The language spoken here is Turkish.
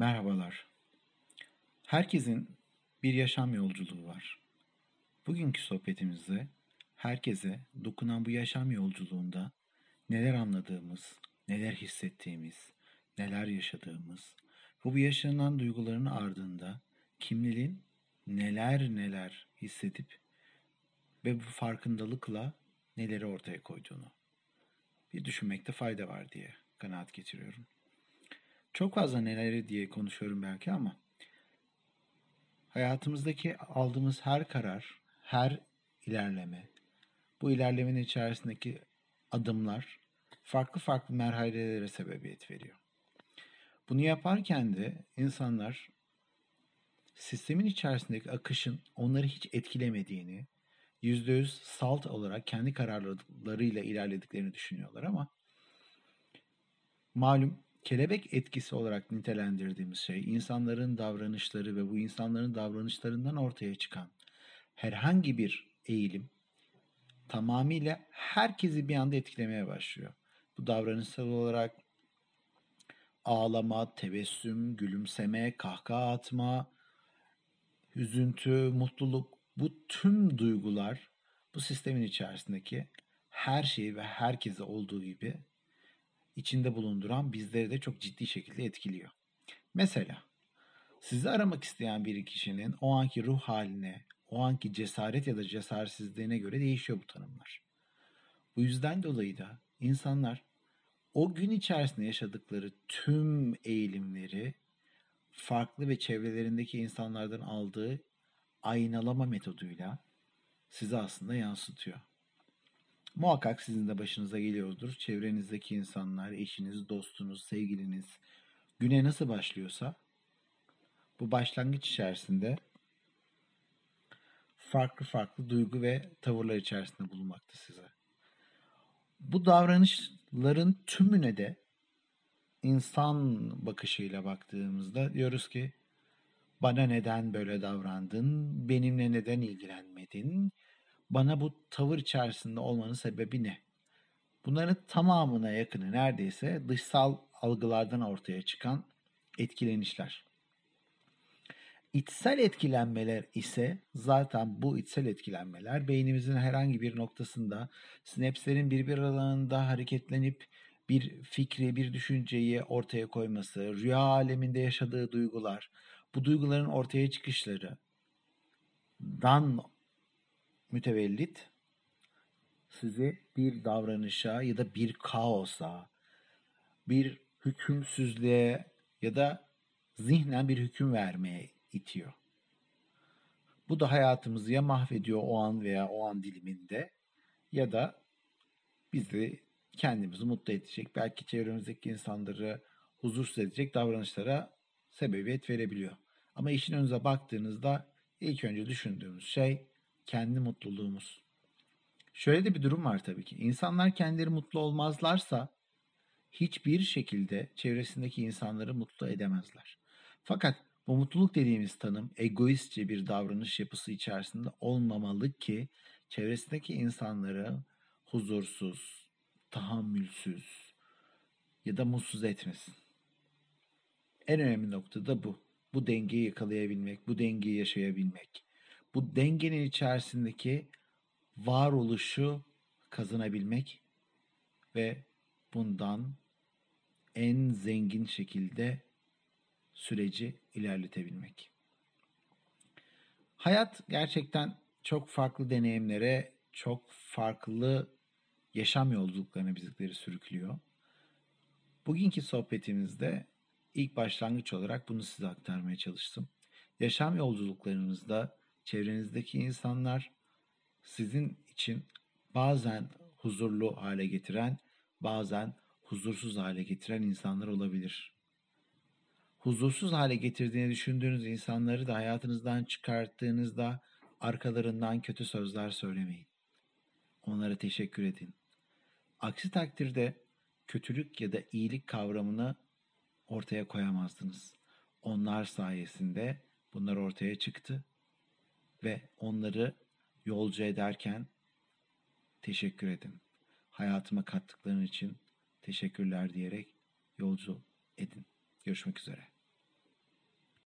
Merhabalar. Herkesin bir yaşam yolculuğu var. Bugünkü sohbetimizde herkese dokunan bu yaşam yolculuğunda neler anladığımız, neler hissettiğimiz, neler yaşadığımız ve bu yaşanan duyguların ardında kimlerin neler neler hissedip ve bu farkındalıkla neleri ortaya koyduğunu bir düşünmekte fayda var diye kanaat getiriyorum. Çok fazla neleri diye konuşuyorum belki ama hayatımızdaki aldığımız her karar, her ilerleme, bu ilerlemenin içerisindeki adımlar farklı farklı merhalelere sebebiyet veriyor. Bunu yaparken de insanlar sistemin içerisindeki akışın onları hiç etkilemediğini, %100 salt olarak kendi kararlarıyla ilerlediklerini düşünüyorlar ama malum kelebek etkisi olarak nitelendirdiğimiz şey insanların davranışları ve bu insanların davranışlarından ortaya çıkan herhangi bir eğilim tamamıyla herkesi bir anda etkilemeye başlıyor. Bu davranışsal olarak ağlama, tebessüm, gülümseme, kahkaha atma, üzüntü, mutluluk bu tüm duygular bu sistemin içerisindeki her şeyi ve herkese olduğu gibi içinde bulunduran bizleri de çok ciddi şekilde etkiliyor. Mesela sizi aramak isteyen bir kişinin o anki ruh haline, o anki cesaret ya da cesaretsizliğine göre değişiyor bu tanımlar. Bu yüzden dolayı da insanlar o gün içerisinde yaşadıkları tüm eğilimleri farklı ve çevrelerindeki insanlardan aldığı aynalama metoduyla size aslında yansıtıyor. Muhakkak sizin de başınıza geliyordur. Çevrenizdeki insanlar, eşiniz, dostunuz, sevgiliniz güne nasıl başlıyorsa bu başlangıç içerisinde farklı farklı duygu ve tavırlar içerisinde bulunmakta size. Bu davranışların tümüne de insan bakışıyla baktığımızda diyoruz ki bana neden böyle davrandın, benimle neden ilgilenmedin, bana bu tavır içerisinde olmanın sebebi ne? Bunların tamamına yakını neredeyse dışsal algılardan ortaya çıkan etkilenişler. İçsel etkilenmeler ise zaten bu içsel etkilenmeler beynimizin herhangi bir noktasında sinapslerin birbir alanında hareketlenip bir fikri, bir düşünceyi ortaya koyması, rüya aleminde yaşadığı duygular, bu duyguların ortaya çıkışları dan mütevellit sizi bir davranışa ya da bir kaosa, bir hükümsüzlüğe ya da zihnen bir hüküm vermeye itiyor. Bu da hayatımızı ya mahvediyor o an veya o an diliminde ya da bizi kendimizi mutlu edecek, belki çevremizdeki insanları huzursuz edecek davranışlara sebebiyet verebiliyor. Ama işin önüne baktığınızda ilk önce düşündüğümüz şey kendi mutluluğumuz. Şöyle de bir durum var tabii ki. İnsanlar kendileri mutlu olmazlarsa hiçbir şekilde çevresindeki insanları mutlu edemezler. Fakat bu mutluluk dediğimiz tanım egoistçe bir davranış yapısı içerisinde olmamalı ki çevresindeki insanları huzursuz, tahammülsüz ya da mutsuz etmesin. En önemli nokta da bu. Bu dengeyi yakalayabilmek, bu dengeyi yaşayabilmek bu dengenin içerisindeki varoluşu kazanabilmek ve bundan en zengin şekilde süreci ilerletebilmek. Hayat gerçekten çok farklı deneyimlere, çok farklı yaşam yolculuklarına bizleri sürüklüyor. Bugünkü sohbetimizde ilk başlangıç olarak bunu size aktarmaya çalıştım. Yaşam yolculuklarınızda çevrenizdeki insanlar sizin için bazen huzurlu hale getiren, bazen huzursuz hale getiren insanlar olabilir. Huzursuz hale getirdiğini düşündüğünüz insanları da hayatınızdan çıkarttığınızda arkalarından kötü sözler söylemeyin. Onlara teşekkür edin. Aksi takdirde kötülük ya da iyilik kavramını ortaya koyamazdınız. Onlar sayesinde bunlar ortaya çıktı ve onları yolcu ederken teşekkür edin. Hayatıma kattıkların için teşekkürler diyerek yolcu edin. Görüşmek üzere.